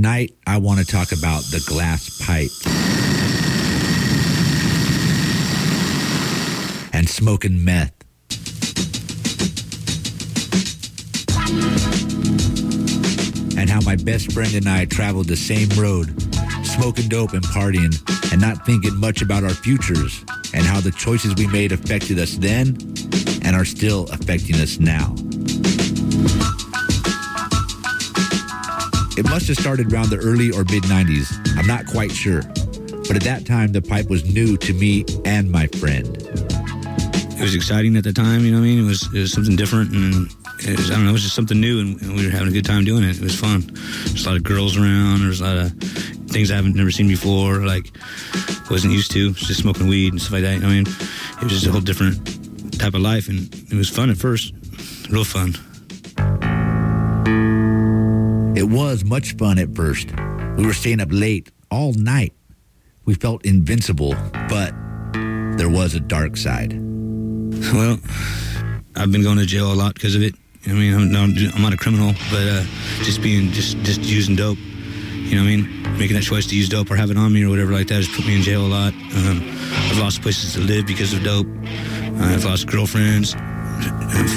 Tonight, I want to talk about the glass pipe and smoking meth. And how my best friend and I traveled the same road, smoking dope and partying, and not thinking much about our futures, and how the choices we made affected us then and are still affecting us now. It must have started around the early or mid 90s. I'm not quite sure. But at that time, the pipe was new to me and my friend. It was exciting at the time, you know what I mean? It was, it was something different and it was, I don't know, it was just something new and, we were having a good time doing it. It was fun. There's a lot of girls around. There's a lot of things I haven't never seen before, like wasn't used to, just smoking weed and stuff like that. You know what I mean? It was just a whole different type of life and it was fun at first. Real fun. It was much fun at first. We were staying up late all night. We felt invincible, but there was a dark side. Well, I've been going to jail a lot because of it. I mean, I'm not, I'm not a criminal, but uh, just being just just using dope. You know what I mean? Making that choice to use dope or have it on me or whatever like that has put me in jail a lot. Um, I've lost places to live because of dope. I've lost girlfriends,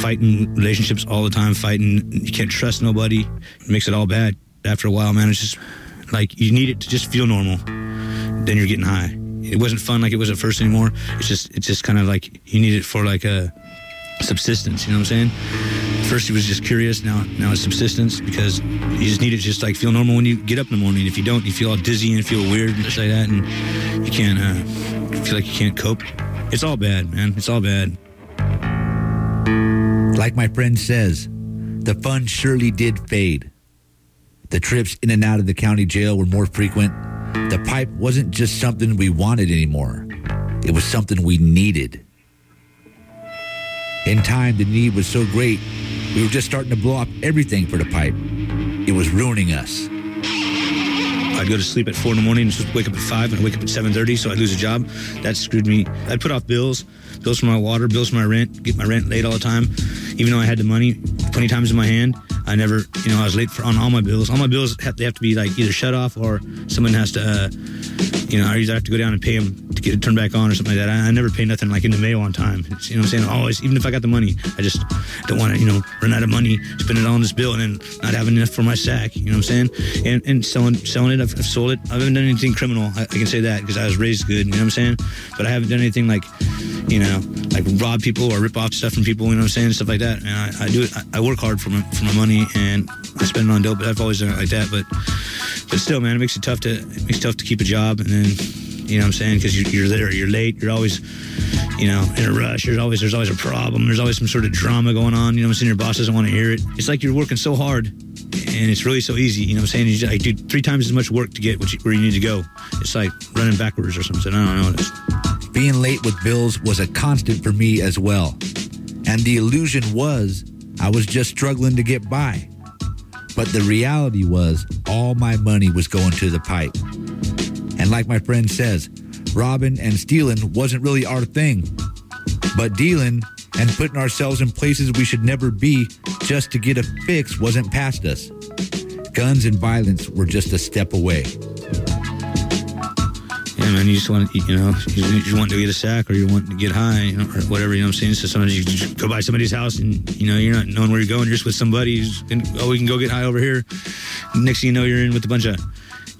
fighting relationships all the time, fighting. You can't trust nobody. It makes it all bad. After a while, man, it's just like you need it to just feel normal. Then you're getting high. It wasn't fun like it was at first anymore. It's just it's just kind of like you need it for like a subsistence. You know what I'm saying? First it was just curious. Now now it's subsistence because you just need it to just like feel normal when you get up in the morning. If you don't, you feel all dizzy and feel weird and stuff like that, and you can't uh, feel like you can't cope. It's all bad, man. It's all bad. Like my friend says, the fun surely did fade. The trips in and out of the county jail were more frequent. The pipe wasn't just something we wanted anymore, it was something we needed. In time, the need was so great, we were just starting to blow up everything for the pipe. It was ruining us. I'd go to sleep at four in the morning and just wake up at five and wake up at seven thirty, so I'd lose a job. That screwed me. I'd put off bills, bills for my water, bills for my rent, get my rent late all the time. Even though I had the money twenty times in my hand, I never, you know, I was late for on all my bills. All my bills have they have to be like either shut off or someone has to, uh, you know, I either have to go down and pay them to get it turned back on or something like that. I, I never pay nothing like in the mail on time. It's, you know what I'm saying? Always, even if I got the money, I just don't want to, you know, run out of money, spend it all on this bill, and then not having enough for my sack. You know what I'm saying? And and selling selling it, I've, I've sold it. I haven't done anything criminal. I, I can say that because I was raised good. You know what I'm saying? But I haven't done anything like, you know, like rob people or rip off stuff from people. You know what I'm saying? Stuff like that. And I, I do it. I, I work hard for my for my money and I spend it on dope. But I've always done it like that. But but still, man, it makes it tough to it makes it tough to keep a job and then you know what I'm saying? Because you're, you're there, you're late, you're always, you know, in a rush. There's always there's always a problem. There's always some sort of drama going on. You know what I'm saying? Your boss doesn't want to hear it. It's like you're working so hard, and it's really so easy. You know what I'm saying? You just, I do three times as much work to get you, where you need to go. It's like running backwards or something. I don't know. It's, Being late with bills was a constant for me as well. And the illusion was I was just struggling to get by. But the reality was all my money was going to the pipe. And like my friend says, robbing and stealing wasn't really our thing. But dealing and putting ourselves in places we should never be just to get a fix wasn't past us. Guns and violence were just a step away. Yeah, man, you just want to, you know, you, just want to get a sack or you want to get high, you know, or whatever. You know what I'm saying? So sometimes you just go by somebody's house and you know you're not knowing where you're going. You're just with somebody. Who's, and, oh, we can go get high over here. Next thing you know, you're in with a bunch of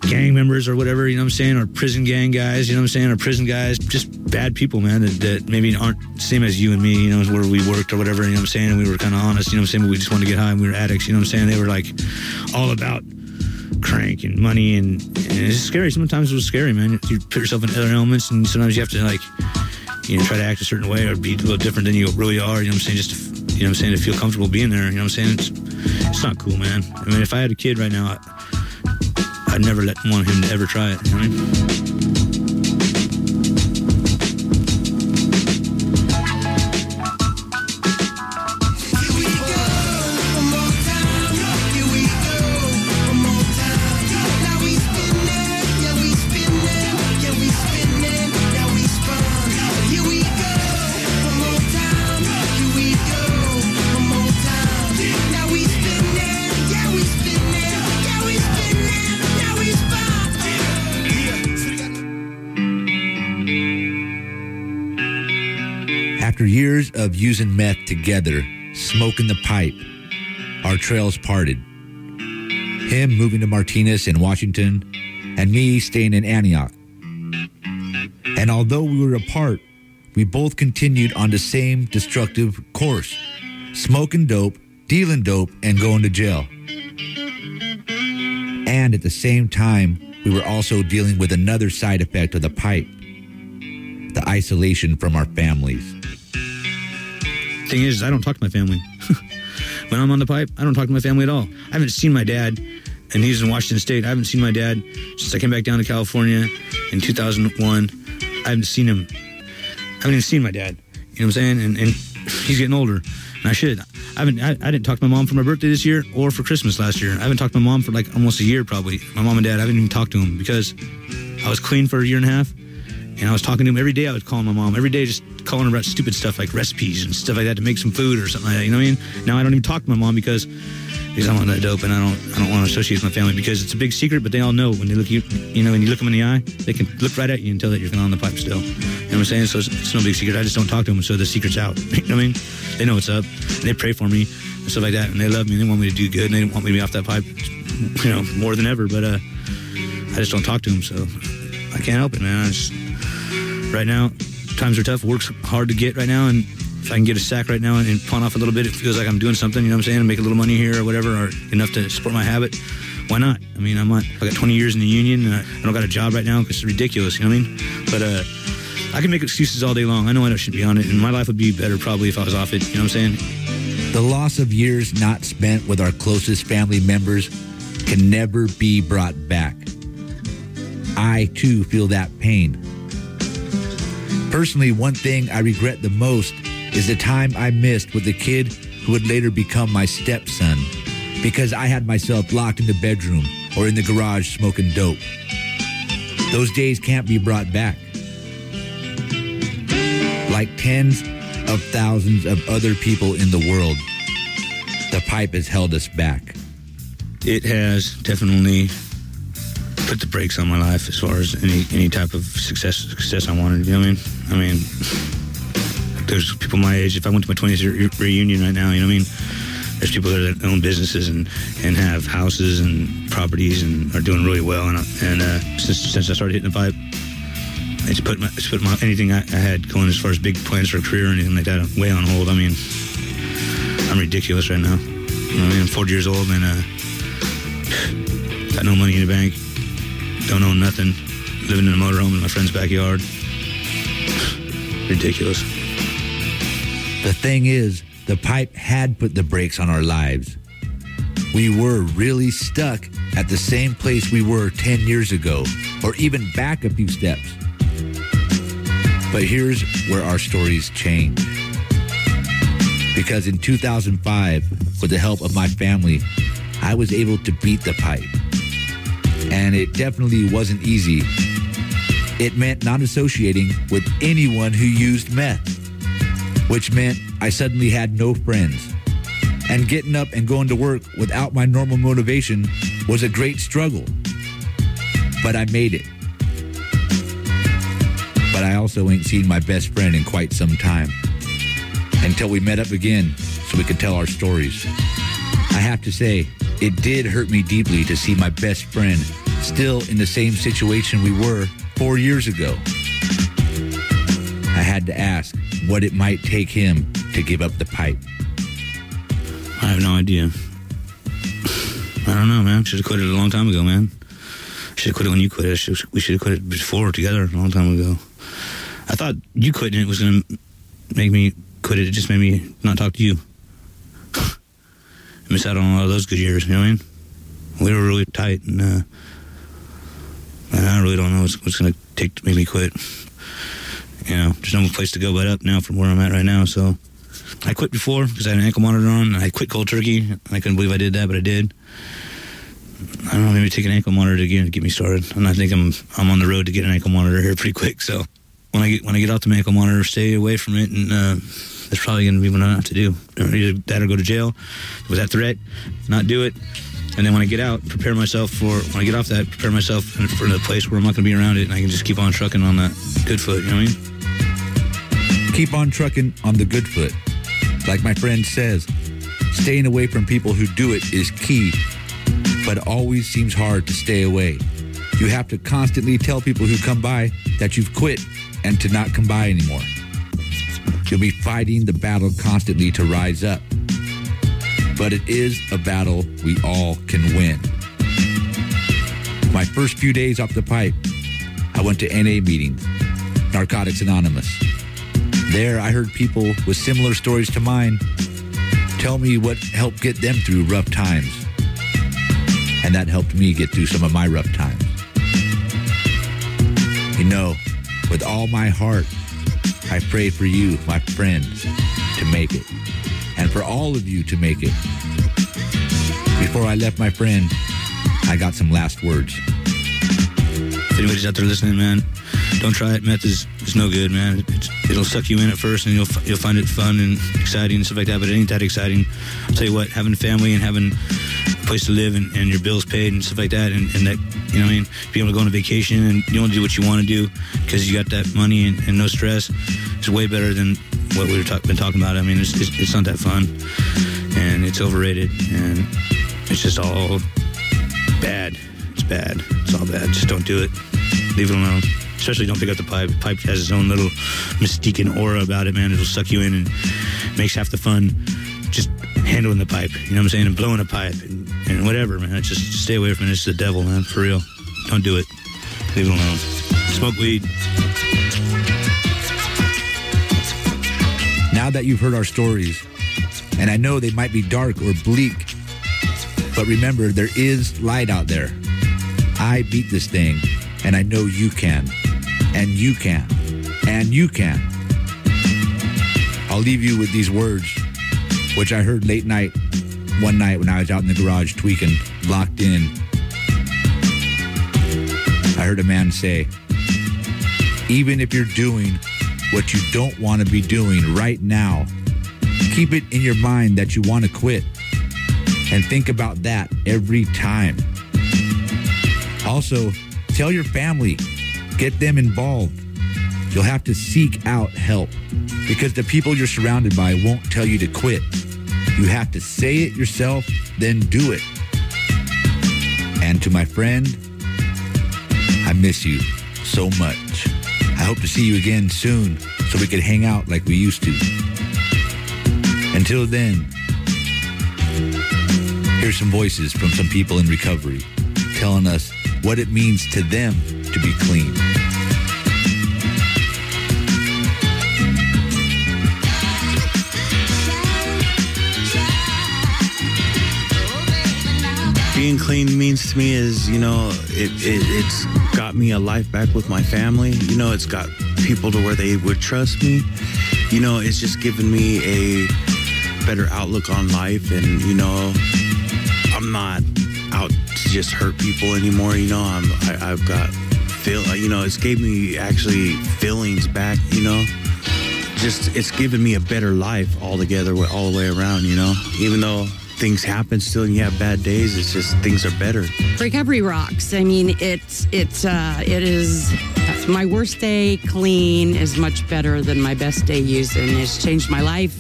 gang members or whatever, you know what I'm saying, or prison gang guys, you know what I'm saying, or prison guys, just bad people, man, that, that maybe aren't same as you and me, you know, where we worked or whatever, you know what I'm saying, and we were kind of honest, you know what I'm saying, but we just wanted to get high and we were addicts, you know what I'm saying, they were like all about crank and money and, and it's scary. Sometimes it was scary, man. You put yourself in other elements and sometimes you have to like, you know, try to act a certain way or be a little different than you really are, you know what I'm saying, just to, you know what I'm saying, to feel comfortable being there, you know what I'm saying, it's, it's not cool, man. I mean, if I had a kid right now, I, I'd never let want him to ever try it. You know of using meth together, smoking the pipe, our trails parted. Him moving to Martinez in Washington, and me staying in Antioch. And although we were apart, we both continued on the same destructive course smoking dope, dealing dope, and going to jail. And at the same time, we were also dealing with another side effect of the pipe the isolation from our families. Thing is, I don't talk to my family. when I'm on the pipe, I don't talk to my family at all. I haven't seen my dad, and he's in Washington State. I haven't seen my dad since I came back down to California in 2001. I haven't seen him. I haven't even seen my dad. You know what I'm saying? And, and he's getting older, and I should. I haven't. I, I, didn't talk to my mom for my birthday this year or for Christmas last year. I haven't talked to my mom for like almost a year, probably. My mom and dad. I haven't even talked to them because I was clean for a year and a half, and I was talking to him every day. I was calling my mom every day, just calling her about stupid stuff like recipes and stuff like that to make some food or something like that. You know what I mean? Now I don't even talk to my mom because because I'm on that dope and I don't I don't want to associate with my family because it's a big secret. But they all know when they look you you know when you look them in the eye, they can look right at you and tell that you're on the pipe still. You know what I'm saying? So it's, it's no big secret. I just don't talk to them, so the secret's out. you know what I mean? They know what's up. They pray for me and stuff like that, and they love me. and They want me to do good, and they want me to be off that pipe, you know, more than ever. But uh, I just don't talk to them, so I can't help it, man. I just right now times are tough. Work's hard to get right now, and if I can get a sack right now and, and pawn off a little bit, it feels like I'm doing something. You know what I'm saying? Make a little money here or whatever, or enough to support my habit. Why not? I mean, I'm not. I got 20 years in the union, and I, I don't got a job right now it's ridiculous. You know what I mean? But uh, I can make excuses all day long. I know I should be on it, and my life would be better probably if I was off it. You know what I'm saying? The loss of years not spent with our closest family members can never be brought back. I too feel that pain. Personally, one thing I regret the most is the time I missed with the kid who would later become my stepson because I had myself locked in the bedroom or in the garage smoking dope. Those days can't be brought back. Like tens of thousands of other people in the world, the pipe has held us back. It has definitely put the brakes on my life as far as any any type of success success I wanted. You know what I mean? I mean, there's people my age. If I went to my 20th year reunion right now, you know what I mean? There's people that own businesses and, and have houses and properties and are doing really well. And and uh, since since I started hitting the pipe, it's put my, it's put my, anything I, I had going as far as big plans for a career or anything like that way on hold. I mean, I'm ridiculous right now. You know, I mean, I'm 40 years old and uh, got no money in the bank, don't own nothing, living in a motorhome in my friend's backyard. Ridiculous. The thing is, the pipe had put the brakes on our lives. We were really stuck at the same place we were 10 years ago, or even back a few steps. But here's where our stories change. Because in 2005, with the help of my family, I was able to beat the pipe. And it definitely wasn't easy. It meant not associating with anyone who used meth, which meant I suddenly had no friends. And getting up and going to work without my normal motivation was a great struggle. But I made it. But I also ain't seen my best friend in quite some time. Until we met up again so we could tell our stories. I have to say, it did hurt me deeply to see my best friend still in the same situation we were four years ago. I had to ask what it might take him to give up the pipe. I have no idea. I don't know, man. Should have quit it a long time ago, man. Should have quit it when you quit it. Should, we should have quit it before together a long time ago. I thought you quitting it was going to make me quit it. It just made me not talk to you. Miss out on a lot of those good years, you know what I mean? We were really tight, and, uh, and I really don't know what's, what's going to take to make me quit. You know, there's no place to go but up now from where I'm at right now, so I quit before because I had an ankle monitor on. I quit cold turkey. I couldn't believe I did that, but I did. I don't know, maybe take an ankle monitor again to get me started. And I think I'm I'm on the road to get an ankle monitor here pretty quick. So when I get when I get off the ankle monitor, stay away from it, and uh, that's probably going to be what I have to do. Either that or go to jail with that threat, not do it, and then when I get out, prepare myself for when I get off that, prepare myself for the place where I'm not going to be around it, and I can just keep on trucking on that good foot. You know what I mean? Keep on trucking on the good foot. Like my friend says, staying away from people who do it is key, but it always seems hard to stay away. You have to constantly tell people who come by that you've quit and to not come by anymore. You'll be fighting the battle constantly to rise up. But it is a battle we all can win. My first few days off the pipe, I went to NA meetings, Narcotics Anonymous. There, I heard people with similar stories to mine tell me what helped get them through rough times. And that helped me get through some of my rough times. You know, with all my heart, I pray for you, my friends, to make it. For all of you to make it. Before I left my friend, I got some last words. If anybody's out there listening, man, don't try it. Meth is, is no good, man. It's, it'll suck you in at first, and you'll you'll find it fun and exciting and stuff like that. But it ain't that exciting. I'll tell you what, having a family and having a place to live and, and your bills paid and stuff like that, and, and that you know, what I mean, being able to go on a vacation and you want to do what you want to do because you got that money and, and no stress, It's way better than what we've talk, been talking about. I mean, it's, it's it's not that fun, and it's overrated, and it's just all bad. It's bad. It's all bad. Just don't do it. Leave it alone. Especially don't pick up the pipe. Pipe has its own little mystique and aura about it, man. It'll suck you in and makes half the fun just handling the pipe. You know what I'm saying? And blowing a pipe and, and whatever, man. Just stay away from it. It's the devil, man. For real. Don't do it. Leave it alone. Smoke weed. Now that you've heard our stories, and I know they might be dark or bleak, but remember, there is light out there. I beat this thing, and I know you can, and you can, and you can. I'll leave you with these words, which I heard late night one night when I was out in the garage tweaking, locked in. I heard a man say, even if you're doing what you don't want to be doing right now, keep it in your mind that you want to quit and think about that every time. Also, tell your family, get them involved. You'll have to seek out help because the people you're surrounded by won't tell you to quit. You have to say it yourself, then do it. And to my friend, I miss you so much. I hope to see you again soon so we could hang out like we used to. Until then, here's some voices from some people in recovery telling us what it means to them to be clean. Being clean means to me is you know it, it it's got me a life back with my family. You know it's got people to where they would trust me. You know it's just given me a better outlook on life and you know i'm not out to just hurt people anymore. You know i'm I, i've got feel you know it's gave me actually feelings back you know. Just it's given me a better life altogether all the way around you know. Even though things happen still and you have bad days it's just things are better. Recovery rocks. I mean it's it's uh it is my worst day. Clean is much better than my best day using it's changed my life.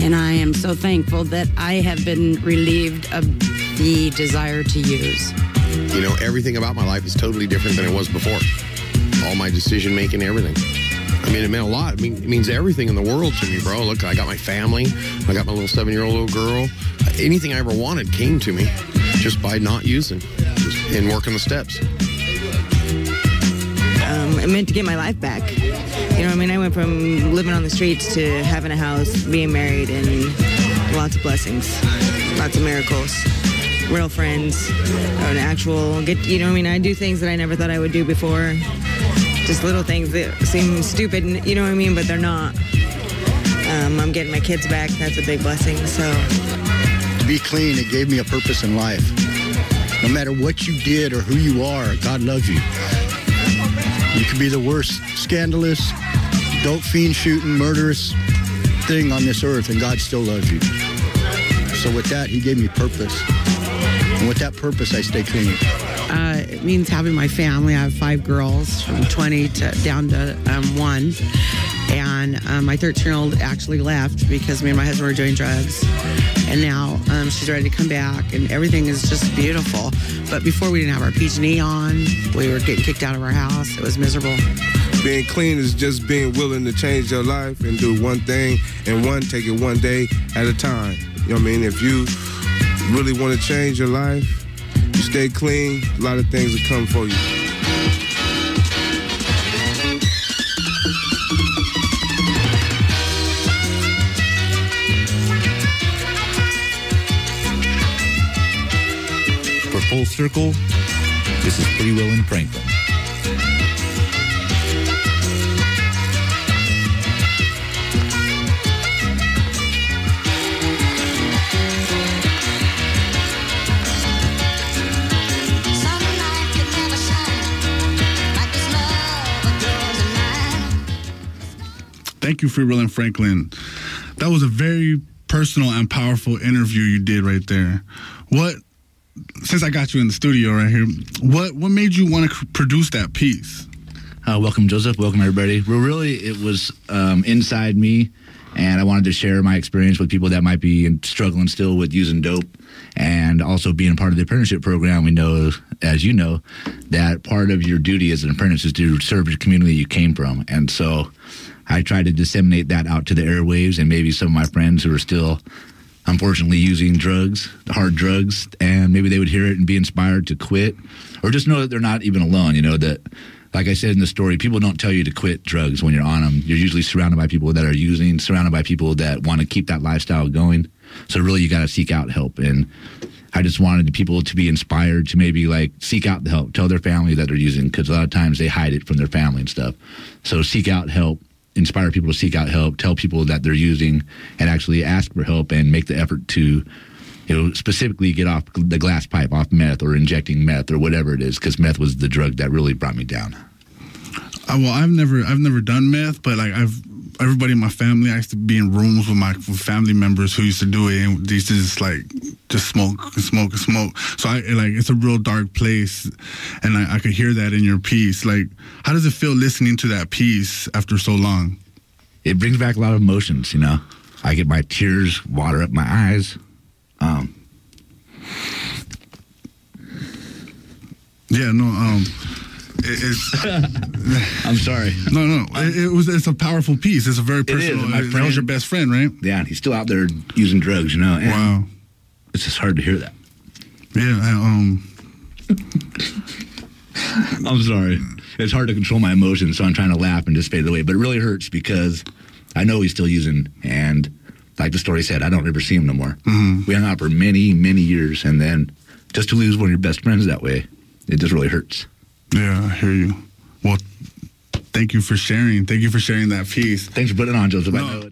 And i am so thankful that i have been relieved of the desire to use. You know everything about my life is totally different than it was before. All my decision making everything I mean, it meant a lot. I mean, it means everything in the world to me, bro. Look, I got my family. I got my little seven-year-old little girl. Anything I ever wanted came to me just by not using and working the steps. Um, it meant to get my life back. You know, what I mean, I went from living on the streets to having a house, being married, and lots of blessings, lots of miracles, real friends, an actual get. You know, I mean, I do things that I never thought I would do before just little things that seem stupid, you know what I mean, but they're not. Um, I'm getting my kids back. That's a big blessing. So to be clean, it gave me a purpose in life. No matter what you did or who you are, God loves you. You could be the worst scandalous, dope fiend shooting, murderous thing on this earth, and God still loves you. So with that, He gave me purpose. And with that purpose, I stay clean. Uh, it means having my family. I have five girls from 20 to down to um, one. And um, my 13 year old actually left because me and my husband were doing drugs. And now um, she's ready to come back, and everything is just beautiful. But before we didn't have our PG&E on, we were getting kicked out of our house. It was miserable. Being clean is just being willing to change your life and do one thing and one take it one day at a time. You know what I mean? If you really want to change your life, you stay clean, a lot of things will come for you. For Full Circle, this is Pretty Will in Franklin. Thank you, Free Will and Franklin. That was a very personal and powerful interview you did right there. What, since I got you in the studio right here, what what made you want to produce that piece? Uh, welcome, Joseph. Welcome, everybody. Well, really, it was um, inside me, and I wanted to share my experience with people that might be struggling still with using dope, and also being part of the apprenticeship program. We know, as you know, that part of your duty as an apprentice is to serve the community you came from, and so I tried to disseminate that out to the airwaves, and maybe some of my friends who are still unfortunately using drugs, hard drugs, and maybe they would hear it and be inspired to quit, or just know that they're not even alone. You know that, like I said in the story, people don't tell you to quit drugs when you're on them. You're usually surrounded by people that are using, surrounded by people that want to keep that lifestyle going. So really, you got to seek out help. And I just wanted people to be inspired to maybe like seek out the help, tell their family that they're using, because a lot of times they hide it from their family and stuff. So seek out help inspire people to seek out help, tell people that they're using, and actually ask for help and make the effort to, you know, specifically get off the glass pipe, off meth or injecting meth or whatever it is, because meth was the drug that really brought me down. Uh, well, I've never I've never done meth, but like I've everybody in my family. I used to be in rooms with my family members who used to do it, and they used to just like just smoke and smoke and smoke. So I like it's a real dark place, and I, I could hear that in your piece. Like, how does it feel listening to that piece after so long? It brings back a lot of emotions, you know. I get my tears water up my eyes. Um, Yeah, no, um, it's. I'm sorry. No, no, it, it was. It's a powerful piece. It's a very personal. and my that was your best friend, right? Yeah, and he's still out there using drugs, you know. And Wow. It's just hard to hear that. Yeah, I, um, I'm sorry. It's hard to control my emotions, so I'm trying to laugh and just fade away. But it really hurts because I know he's still using, and like the story said, I don't ever see him no more. Mhm. We hung out for many, many years, and then just to lose one of your best friends that way, it just really hurts. Yeah, I hear you. Well, thank you for sharing. Thank you for sharing that piece. Thanks for putting it on, Joseph. I No.